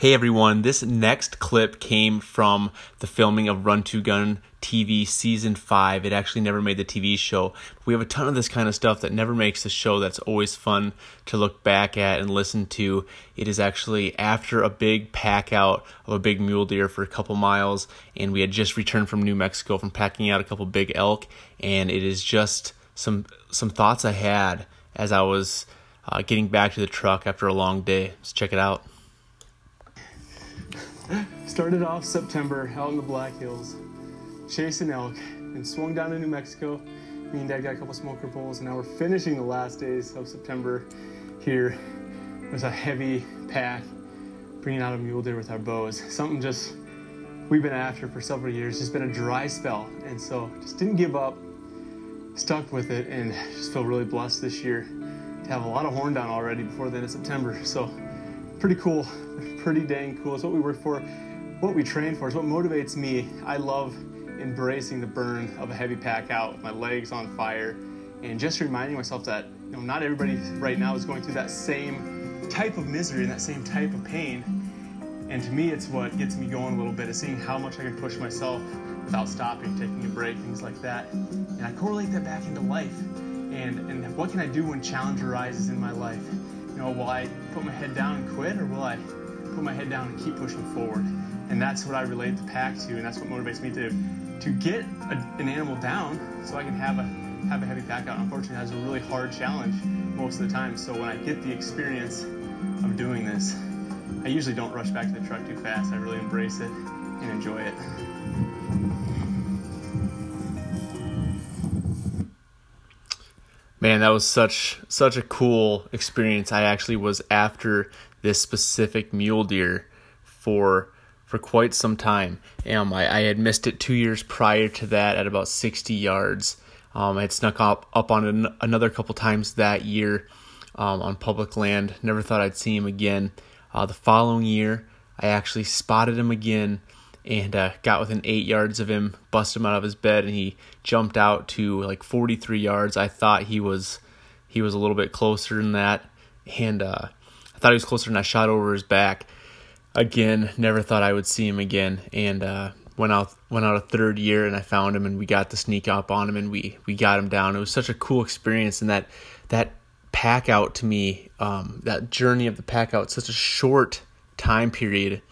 Hey everyone, this next clip came from the filming of Run to Gun TV season 5. It actually never made the TV show. We have a ton of this kind of stuff that never makes the show that's always fun to look back at and listen to. It is actually after a big pack out of a big mule deer for a couple miles, and we had just returned from New Mexico from packing out a couple big elk, and it is just some some thoughts I had as I was uh, getting back to the truck after a long day. Let's check it out. Started off September out in the Black Hills, chasing elk, and swung down to New Mexico. Me and Dad got a couple smoker poles, and now we're finishing the last days of September here with a heavy pack, bringing out a mule deer with our bows. Something just we've been after for several years. Just been a dry spell, and so just didn't give up. Stuck with it, and just feel really blessed this year to have a lot of horn down already before the end of September. So pretty cool, pretty dang cool. It's what we work for, what we train for. It's what motivates me. I love embracing the burn of a heavy pack out with my legs on fire and just reminding myself that you know not everybody right now is going through that same type of misery and that same type of pain. And to me, it's what gets me going a little bit, is seeing how much I can push myself without stopping, taking a break, things like that. And I correlate that back into life. And, and what can I do when challenge arises in my life? You know, will I put my head down and quit, or will I put my head down and keep pushing forward? And that's what I relate the pack to, and that's what motivates me to to get a, an animal down so I can have a have a heavy pack out. Unfortunately, that's a really hard challenge most of the time. So when I get the experience of doing this, I usually don't rush back to the truck too fast. I really embrace it and enjoy it. Man, that was such such a cool experience. I actually was after this specific mule deer for for quite some time. Um, I, I had missed it two years prior to that at about 60 yards. Um, I had snuck up up on an, another couple times that year um, on public land. Never thought I'd see him again. Uh, the following year, I actually spotted him again and uh, got within eight yards of him, busted him out of his bed, and he jumped out to like 43 yards. I thought he was he was a little bit closer than that, and uh, I thought he was closer, and I shot over his back. Again, never thought I would see him again, and uh, went out went out a third year, and I found him, and we got to sneak up on him, and we we got him down. It was such a cool experience, and that that pack out to me, um, that journey of the pack out, such a short time period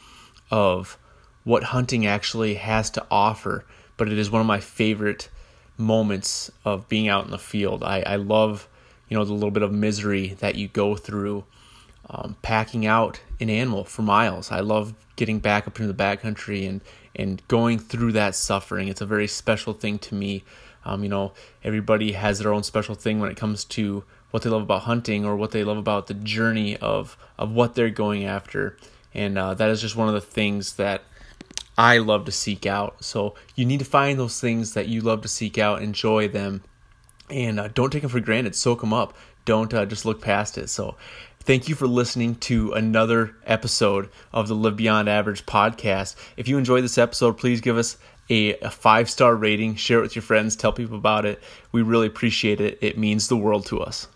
of what hunting actually has to offer, but it is one of my favorite moments of being out in the field. I, I love, you know, the little bit of misery that you go through um, packing out an animal for miles. I love getting back up into the backcountry and, and going through that suffering. It's a very special thing to me. Um, you know, everybody has their own special thing when it comes to what they love about hunting or what they love about the journey of, of what they're going after. And uh, that is just one of the things that I love to seek out. So you need to find those things that you love to seek out, enjoy them, and uh, don't take them for granted. Soak them up. Don't uh, just look past it. So thank you for listening to another episode of the Live Beyond Average podcast. If you enjoyed this episode, please give us a, a five star rating, share it with your friends, tell people about it. We really appreciate it. It means the world to us.